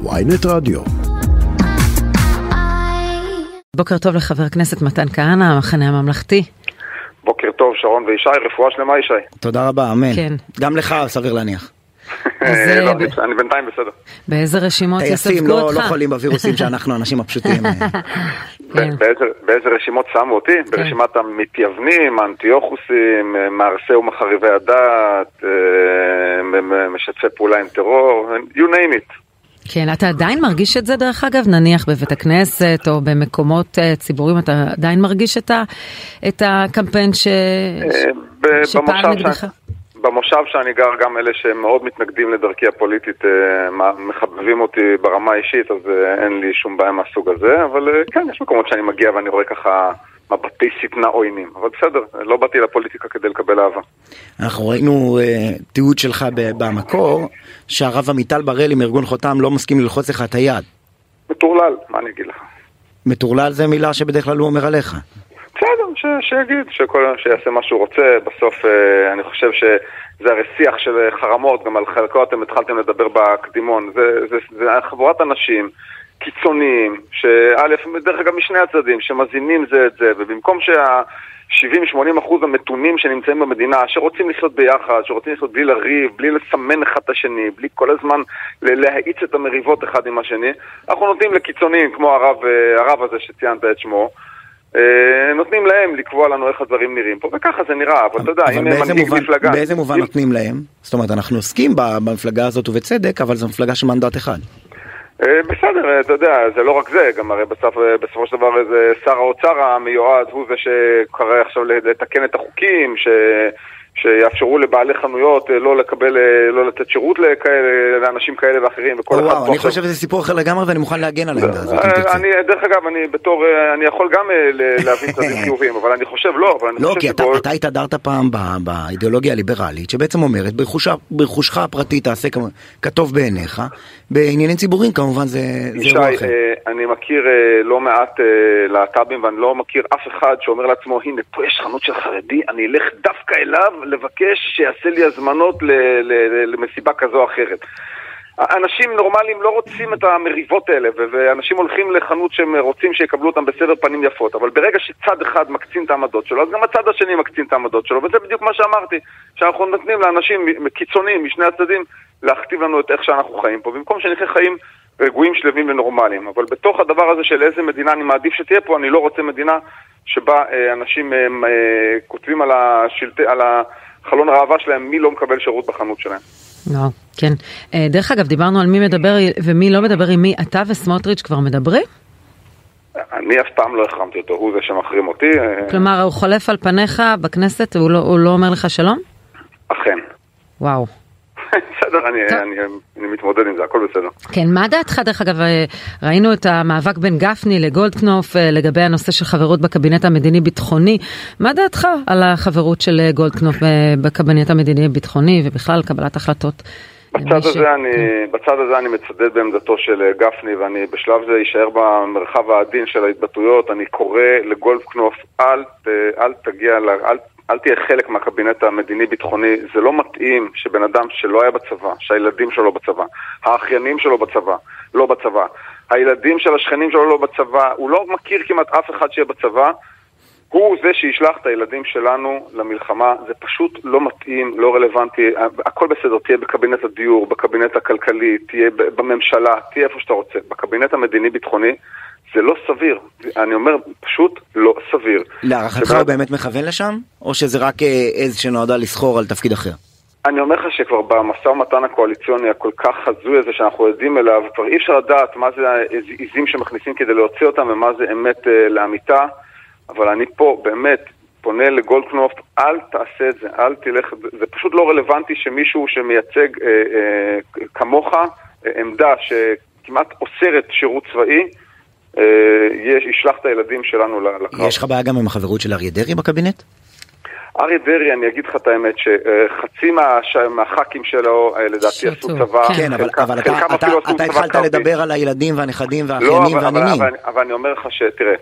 ויינט רדיו. בוקר טוב לחבר הכנסת מתן כהנא, המחנה הממלכתי. בוקר טוב, שרון וישי, רפואה שלמה ישי. תודה רבה, אמן. כן. גם לך, סביר להניח. אז, לא, אה, אני- בינתיים בסדר. באיזה רשימות טייסים יספגו לא אותך? לא חולים בווירוסים שאנחנו האנשים הפשוטים. אה, כן. באיזה- רשימות שמו אותי? ברשימת המתייוונים, האנטיוכוסים, אה, מהרסי ומחריבי הדת, אה, משתפי פעולה עם טרור, you name it. כן, אתה עדיין מרגיש את זה דרך אגב? נניח בבית הכנסת או במקומות אה, ציבוריים, אתה עדיין מרגיש את, ה, את הקמפיין ש... אה, שפעל נגדך? במושב שאני גר, גם אלה שמאוד מתנגדים לדרכי הפוליטית אה, מחבבים אותי ברמה האישית, אז אין לי שום בעיה מהסוג הזה, אבל כן, יש מקומות שאני מגיע ואני רואה ככה מבטי שטנה עוינים, אבל בסדר, לא באתי לפוליטיקה כדי לקבל אהבה. אנחנו ראינו אה, תיעוד שלך במקור, שהרב עמיטל בראלי מארגון חותם לא מסכים ללחוץ לך את היד. מטורלל, מה אני אגיד לך? מטורלל זה מילה שבדרך כלל הוא אומר עליך. בסדר, ש, שיגיד, שכל, שיעשה מה שהוא רוצה, בסוף אה, אני חושב שזה הרי שיח של חרמות, גם על חלקו אתם התחלתם לדבר בקדימון, זה, זה, זה חבורת אנשים קיצוניים, שא', דרך אגב משני הצדדים, שמזינים זה את זה, ובמקום שה... 70-80 אחוז המתונים שנמצאים במדינה, שרוצים לחיות ביחד, שרוצים לחיות בלי לריב, בלי לסמן אחד את השני, בלי כל הזמן להאיץ את המריבות אחד עם השני, אנחנו נותנים לקיצוניים כמו הרב, אה, הרב הזה שציינת את שמו, אה, נותנים להם לקבוע לנו איך הדברים נראים פה, וככה זה נראה, אבל אתה יודע, אם באיזה מנהיג מובן- מפלגה... באיזה מובן אם- נותנים להם? זאת אומרת, אנחנו עוסקים במפלגה הזאת ובצדק, אבל זו מפלגה של מנדט אחד. אה, בסדר, אה, אתה יודע, זה לא רק זה, גם הרי בסוף, אה, בסופו של דבר זה שר האוצר המיועד הוא זה שקרא עכשיו לתקן את החוקים, ש... שיאפשרו לבעלי חנויות אה, לא לקבל, אה, לא לתת שירות לכאלה, לאנשים כאלה ואחרים, וכל אחד וואו, אני חושב שזה סיפור אחר לגמרי ואני מוכן להגן על העמדה הזאת, אה. אני, דרך אגב, אני בתור, אני יכול גם להבין צדדים חיוביים, אבל אני חושב לא, אבל אני לא, חושב כי אתה, התהדרת פעם באידיאולוגיה הליברלית, שבעצם אומרת, ברכושך הפרטי תעשה כטוב בעיניך, בעניינים ציבוריים כמובן זה ישי, אירוע אחר. אה, אני מכיר לא מעט להט"בים ואני לא מכיר אף אחד שאומר לעצמו, הנה, פה יש חנות של חרדי, אני אלך דווקא אליו לבקש שיעשה לי הזמנות למסיבה כזו או אחרת. אנשים נורמליים לא רוצים את המריבות האלה, ואנשים הולכים לחנות שהם רוצים שיקבלו אותם בסבר פנים יפות, אבל ברגע שצד אחד מקצין את העמדות שלו, אז גם הצד השני מקצין את העמדות שלו, וזה בדיוק מה שאמרתי, שאנחנו נותנים לאנשים קיצוניים משני הצדדים להכתיב לנו את איך שאנחנו חיים פה, במקום שנחיה חיים רגועים, שלווים ונורמליים. אבל בתוך הדבר הזה של איזה מדינה אני מעדיף שתהיה פה, אני לא רוצה מדינה שבה אה, אנשים אה, אה, כותבים על, השלטי, על החלון הראווה שלהם מי לא מקבל שירות בחנות שלהם. לא, כן. אה, דרך אגב, דיברנו על מי מדבר ומי לא מדבר עם מי. אתה וסמוטריץ' כבר מדברים? אני אף פעם לא החרמתי אותו, הוא זה שמחרים אותי. אה, כלומר, הוא חולף על פניך בכנסת, הוא לא, הוא לא אומר לך שלום? אכן. וואו. בסדר, אני. אני, אני מתמודד עם זה, הכל בסדר. כן, מה דעתך, דרך אגב, אה, ראינו את המאבק בין גפני לגולדקנופ אה, לגבי הנושא של חברות בקבינט המדיני-ביטחוני. מה דעתך על החברות של אה, גולדקנופ בקבינט המדיני-ביטחוני ובכלל קבלת החלטות? בצד ש- הזה, אני, בצד הזה אני מצדד בעמדתו של גפני, ואני בשלב זה אשאר במרחב העדין של ההתבטאויות. אני קורא לגולדקנופ, אל, אל תגיע, אל, אל תהיה חלק מהקבינט המדיני-ביטחוני. זה לא מתאים שבן אדם שלא היה בצבא, שהילדים שלו לא בצבא, האחיינים שלו בצבא, לא בצבא, הילדים של השכנים שלו לא בצבא, הוא לא מכיר כמעט אף אחד שיהיה בצבא. הוא זה שישלח את הילדים שלנו למלחמה, זה פשוט לא מתאים, לא רלוונטי, הכל בסדר, תהיה בקבינט הדיור, בקבינט הכלכלי, תהיה בממשלה, תהיה איפה שאתה רוצה. בקבינט המדיני-ביטחוני זה לא סביר, אני אומר, פשוט לא סביר. להערכתך שבא- הוא באמת מכוון לשם? או שזה רק אה, עז שנועדה לסחור על תפקיד אחר? אני אומר לך שכבר במשא ומתן הקואליציוני הכל כך הזוי הזה שאנחנו עדים אליו, כבר אי אפשר לדעת מה זה העזים שמכניסים כדי להוציא אותם ומה זה אמת אה, לאמיתה, אבל אני פה באמת פונה לגולדקנופ, אל תעשה את זה, אל תלך, זה- פשוט לא רלוונטי שמישהו שמייצג אה, אה, כמוך אה, עמדה שכמעט אוסרת שירות צבאי, יש, ישלח את הילדים שלנו לקרב. יש לך בעיה גם עם החברות של אריה דרעי בקבינט? אריה דרעי, אני אגיד לך את האמת, שחצי מהש... מהח"כים שלו, אה, לדעתי, עשו צבא. כן. אבל, חלקם- אבל אתה, חלקם התחלת. לדבר על הילדים והנכדים לא, והאחיינים אבל, אבל, והנינים. אבל, אבל אני אומר לך שתראה,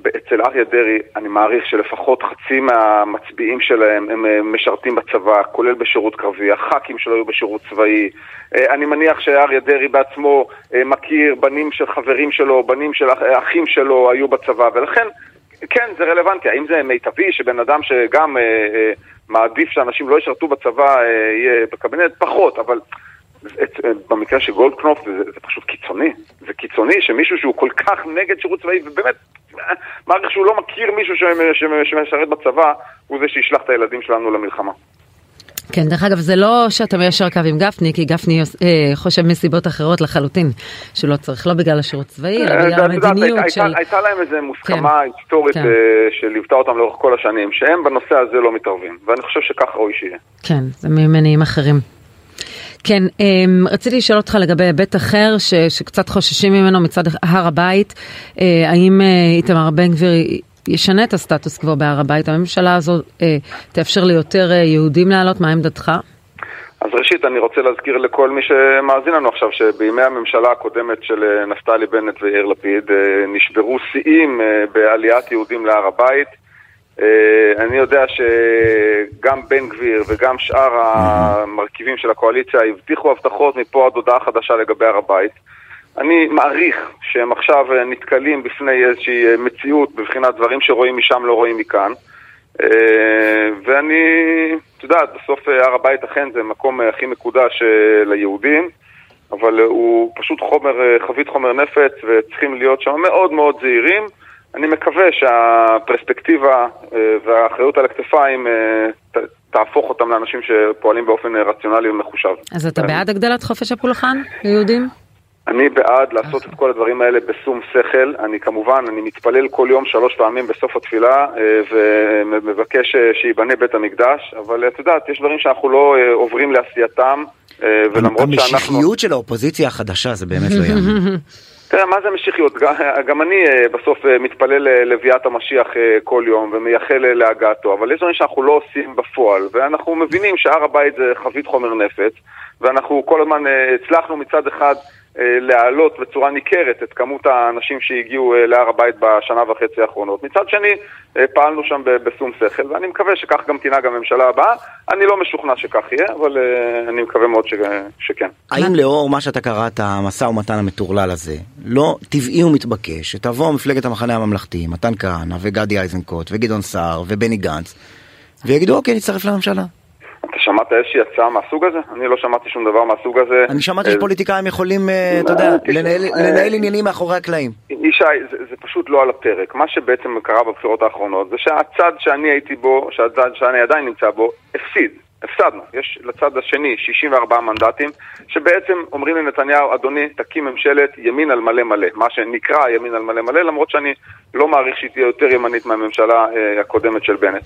אצל אריה דרעי, אני מעריך שלפחות חצי מהמצביעים שלהם הם אה, משרתים בצבא, כולל בשירות קרבי, הח"כים שלו היו בשירות צבאי. אה, אני מניח שאריה דרעי בעצמו אה, מכיר בנים של חברים שלו, בנים של אחים שלו היו בצבא, ולכן, כן, זה רלוונטי. האם זה מיטבי שבן אדם שגם מעדיף שאנשים לא ישרתו בצבא יהיה בקבינט? פחות, אבל... את, במקרה של גולדקנופ זה, זה פשוט קיצוני. זה קיצוני שמישהו שהוא כל כך נגד שירות צבאי, ובאמת מעריך שהוא לא מכיר מישהו שמשרת בצבא, הוא זה שישלח את הילדים שלנו למלחמה. כן, דרך אגב, זה לא שאתה מיישר קו עם גפני, כי גפני אה, חושב מסיבות אחרות לחלוטין, שלא צריך, לא בגלל השירות צבאי, אלא בגלל המדיניות של... הייתה להם איזו מוסכמה כן, היסטורית כן. אה, שליוותה אותם לאורך כל השנים, שהם בנושא הזה לא מתערבים, ואני חושב שכך ראוי שיהיה. כן, זה ממניעים אחרים. כן, אמ, רציתי לשאול אותך לגבי היבט אחר ש, שקצת חוששים ממנו מצד הר הבית, אה, האם אה, איתמר בן גביר ישנה את הסטטוס קוו בהר הבית? הממשלה הזו אה, תאפשר ליותר יהודים לעלות, מה עמדתך? אז ראשית, אני רוצה להזכיר לכל מי שמאזין לנו עכשיו, שבימי הממשלה הקודמת של נפתלי בנט ויאיר לפיד נשברו שיאים בעליית יהודים להר הבית. אה, אני יודע שגם בן גביר וגם שאר המרכיבים של הקואליציה הבטיחו הבטחות מפה עד הודעה חדשה לגבי הר הבית. אני מעריך שהם עכשיו נתקלים בפני איזושהי מציאות בבחינת דברים שרואים משם לא רואים מכאן. אה, ואני, את יודעת, בסוף הר הבית אכן זה מקום הכי מקודש אה, ליהודים, אבל הוא פשוט חומר, חבית חומר נפץ וצריכים להיות שם מאוד מאוד זהירים. אני מקווה שהפרספקטיבה אה, והאחריות על הכתפיים אה, תהפוך אותם לאנשים שפועלים באופן רציונלי ומחושב. אז אתה בעד הגדלת חופש הפולחן ליהודים? אני בעד לעשות את כל הדברים האלה בשום שכל. אני כמובן, אני מתפלל כל יום שלוש פעמים בסוף התפילה אה, ומבקש שייבנה בית המקדש, אבל את יודעת, יש דברים שאנחנו לא עוברים לעשייתם, ולמרות שאנחנו... המשיחיות של האופוזיציה החדשה זה באמת לא יאמן. תראה, מה זה משיחיות? גם אני אה, בסוף אה, מתפלל אה, לביאת המשיח כל יום ומייחל להגעתו, אבל יש דברים שאנחנו לא עושים בפועל, ואנחנו מבינים שהר הבית זה חבית חומר נפץ, ואנחנו כל הזמן הצלחנו מצד אחד להעלות בצורה ניכרת את כמות האנשים שהגיעו אה, להר הבית בשנה וחצי האחרונות. מצד שני, אה, פעלנו שם בשום שכל, ואני מקווה שכך גם תנהג הממשלה הבאה. אני לא משוכנע שכך יהיה, אבל אני מקווה מאוד ש... שכן. האם לאור מה שאתה קראת, המשא ומתן המטורלל הזה, לא טבעי ומתבקש שתבוא מפלגת המחנה הממלכתי, מתן כהנא וגדי איזנקוט וגדעון סער ובני גנץ, ויגידו אוקיי, נצטרף לממשלה. שמעת איזושהי הצעה מהסוג הזה? אני לא שמעתי שום דבר מהסוג הזה. אני שמעתי שפוליטיקאים יכולים, אה, אתה יודע, לנהל עניינים מאחורי הקלעים. ישי, זה פשוט לא על הפרק. מה שבעצם קרה בבחירות האחרונות זה שהצד שאני הייתי בו, שהצד שאני עדיין נמצא בו, הפסיד. הפסדנו. יש לצד השני 64 מנדטים, שבעצם אומרים לנתניהו, אדוני, תקים ממשלת ימין על מלא מלא, מה שנקרא ימין על מלא מלא, למרות שאני לא מעריך שהיא תהיה יותר ימנית מהממשלה אה, הקודמת של בנט.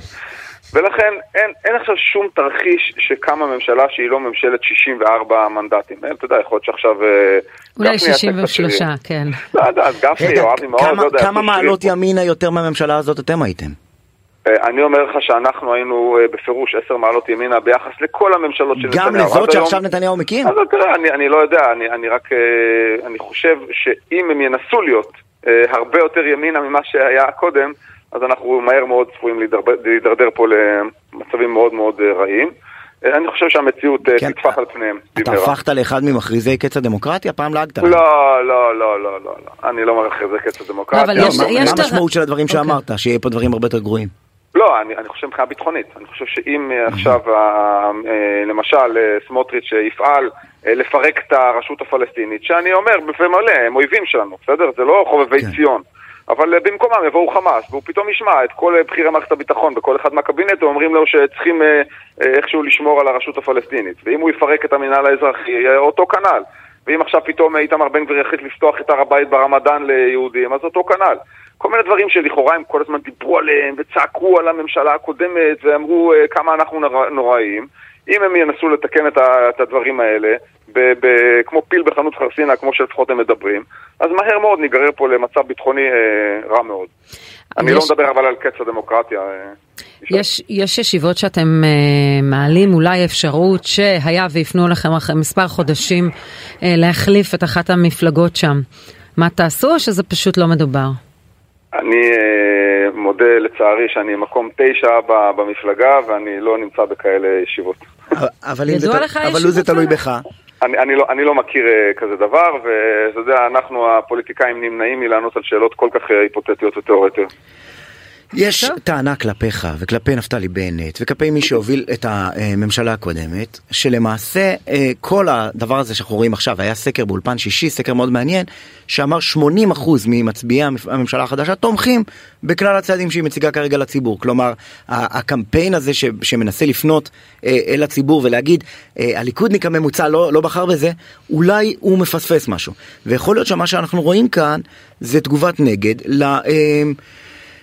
ולכן אין, אין עכשיו שום תרחיש שקמה ממשלה שהיא לא ממשלת 64 מנדטים. אתה יודע, יכול להיות שעכשיו... אה, אולי 63, כן. לא יודע, גפני או אבי מעוז, לא יודע. כמה מעלות ימינה יותר מהממשלה הזאת אתם הייתם? אה, אני אומר לך שאנחנו היינו אה, בפירוש עשר מעלות ימינה ביחס לכל הממשלות של נתניהו. גם לזאת שעכשיו נתניהו מקים? אז תראה, אני, אני לא יודע, אני, אני רק, אני חושב שאם הם ינסו להיות הרבה יותר ימינה ממה שהיה קודם, אז אנחנו מהר מאוד צפויים להידרדר פה למצבים מאוד מאוד אה, רעים. אה, אני חושב שהמציאות אה, כן. תטפח על פניהם. אתה הפכת לאחד ממכריזי קץ הדמוקרטיה? פעם לעגת. לא, לא, לא, לא, לא, לא. אני לא מכריזי קץ הדמוקרטיה. אבל יש, מה המשמעות של הדברים אוקיי. שאמרת? שיהיה פה דברים הרבה יותר גרועים. לא, אני, אני חושב מבחינה ביטחונית. אני חושב שאם עכשיו, למשל, סמוטריץ' יפעל לפרק את הרשות הפלסטינית, שאני אומר בפה מלא, הם אויבים שלנו, בסדר? זה לא חובבי כן. ציון. אבל אה, במקומם יבואו חמאס, והוא פתאום ישמע את כל אה, בכירי מערכת הביטחון בכל אחד מהקבינט, אומרים לו שצריכים אה, איכשהו לשמור על הרשות הפלסטינית. ואם הוא יפרק את המינהל האזרחי, אותו כנ"ל. ואם עכשיו פתאום איתמר בן גביר יחליט לפתוח את הר הבית ברמדאן ליהודים, אז אותו כנ"ל. כל מיני דברים שלכאורה הם כל הזמן דיברו עליהם וצעקו על הממשלה הקודמת ואמרו כמה אנחנו נוראים. אם הם ינסו לתקן את הדברים האלה, ב- ב- כמו פיל בחנות חרסינה, כמו שלפחות הם מדברים, אז מהר מאוד ניגרר פה למצב ביטחוני אה, רע מאוד. אני יש... לא מדבר אבל על קץ הדמוקרטיה. אה, יש, יש ישיבות שאתם אה, מעלים אולי אפשרות שהיה ויפנו לכם אחרי מספר חודשים אה, להחליף את אחת המפלגות שם. מה תעשו או שזה פשוט לא מדובר? אני אה, מודה לצערי שאני מקום תשע במפלגה ואני לא נמצא בכאלה ישיבות. אבל לו זה תלוי בך. אני, אני, לא, אני לא מכיר uh, כזה דבר, ואתה יודע, אנחנו הפוליטיקאים נמנעים מלענות על שאלות כל כך uh, היפותטיות ותיאורטיות. יש טוב. טענה כלפיך וכלפי נפתלי בנט וכלפי מי שהוביל את הממשלה הקודמת שלמעשה אה, כל הדבר הזה שאנחנו רואים עכשיו היה סקר באולפן שישי סקר מאוד מעניין שאמר 80% ממצביעי הממשלה החדשה תומכים בכלל הצעדים שהיא מציגה כרגע לציבור כלומר הקמפיין הזה ש, שמנסה לפנות אה, אל הציבור ולהגיד אה, הליכודניק הממוצע לא, לא בחר בזה אולי הוא מפספס משהו ויכול להיות שמה שאנחנו רואים כאן זה תגובת נגד ל...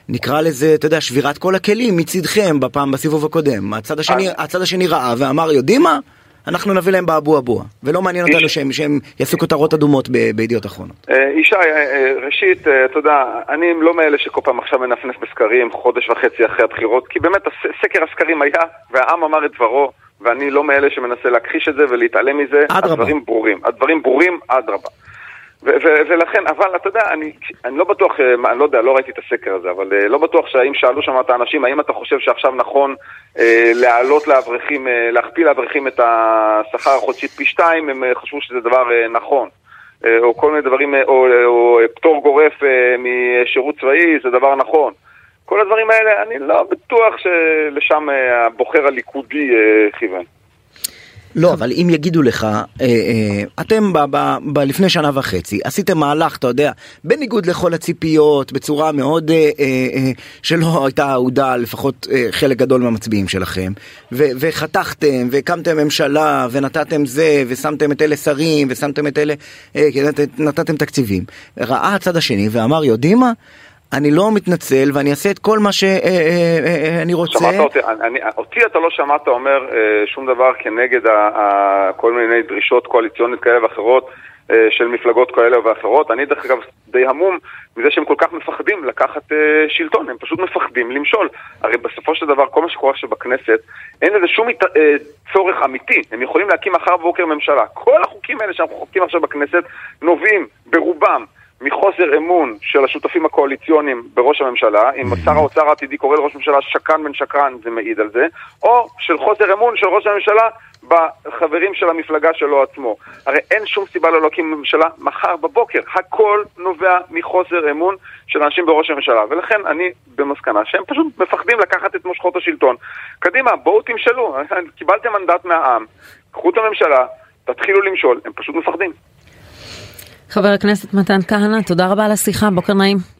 נקרא לזה, אתה יודע, שבירת כל הכלים מצידכם בפעם, בסיבוב הקודם. הצד השני, הצד השני ראה ואמר, יודעים מה? אנחנו נביא להם באבו אבו. ולא מעניין אותנו שהם, שהם יעשו כותרות אדומות בידיעות אחרונות. אה, ישי, אה, אה, ראשית, אתה יודע, אני לא מאלה שכל פעם עכשיו מנפנף בסקרים חודש וחצי אחרי הבחירות, כי באמת סקר הסקרים היה, והעם אמר את דברו, ואני לא מאלה שמנסה להכחיש את זה ולהתעלם מזה. אדרבה. הדברים ברורים. הדברים ברורים, אדרבה. ולכן, אבל אתה יודע, אני, אני לא בטוח, אה, אני לא יודע, לא ראיתי את הסקר הזה, אבל אה, לא בטוח שהאם שאלו שם את האנשים, האם אתה חושב שעכשיו נכון אה, להעלות לאברכים, אה, להכפיל לאברכים את השכר החודשי פי שתיים, הם אה, חשבו שזה דבר אה, נכון. אה, או כל מיני דברים, אה, או, או, או פטור גורף אה, משירות צבאי, זה דבר נכון. כל הדברים האלה, אני לא בטוח שלשם אה, הבוחר הליכודי אה, כיוון. לא, אבל אם יגידו לך, אה, אה, אתם ב, ב, ב, לפני שנה וחצי עשיתם מהלך, אתה יודע, בניגוד לכל הציפיות, בצורה מאוד, אה, אה, אה, שלא הייתה אהודה לפחות אה, חלק גדול מהמצביעים שלכם, ו, וחתכתם, והקמתם ממשלה, ונתתם זה, ושמתם את אלה שרים, ושמתם את אלה, אה, נתתם תקציבים. ראה הצד השני ואמר, יודעים מה? אני לא מתנצל ואני אעשה את כל מה שאני אה, אה, אה, רוצה. שמעת אותי, אני, אותי אתה לא שמעת אומר שום דבר כנגד כל מיני דרישות קואליציונית כאלה ואחרות של מפלגות כאלה ואחרות. אני דרך אגב די המום מזה שהם כל כך מפחדים לקחת שלטון, הם פשוט מפחדים למשול. הרי בסופו של דבר כל מה שקורה עכשיו בכנסת, אין לזה שום צורך אמיתי. הם יכולים להקים מחר בבוקר ממשלה. כל החוקים האלה שאנחנו חוקים עכשיו בכנסת נובעים ברובם מחוסר אמון של השותפים הקואליציוניים בראש הממשלה, אם שר האוצר העתידי קורא לראש הממשלה שקרן בן שקרן, זה מעיד על זה, או של חוסר אמון של ראש הממשלה בחברים של המפלגה שלו עצמו. הרי אין שום סיבה לא להקים ממשלה מחר בבוקר. הכל נובע מחוסר אמון של אנשים בראש הממשלה. ולכן אני במסקנה שהם פשוט מפחדים לקחת את מושכות השלטון. קדימה, בואו תמשלו. קיבלתם מנדט מהעם, קחו את הממשלה, תתחילו למשול. הם פשוט מפחדים. חבר הכנסת מתן כהנא, תודה רבה על השיחה, בוקר נעים.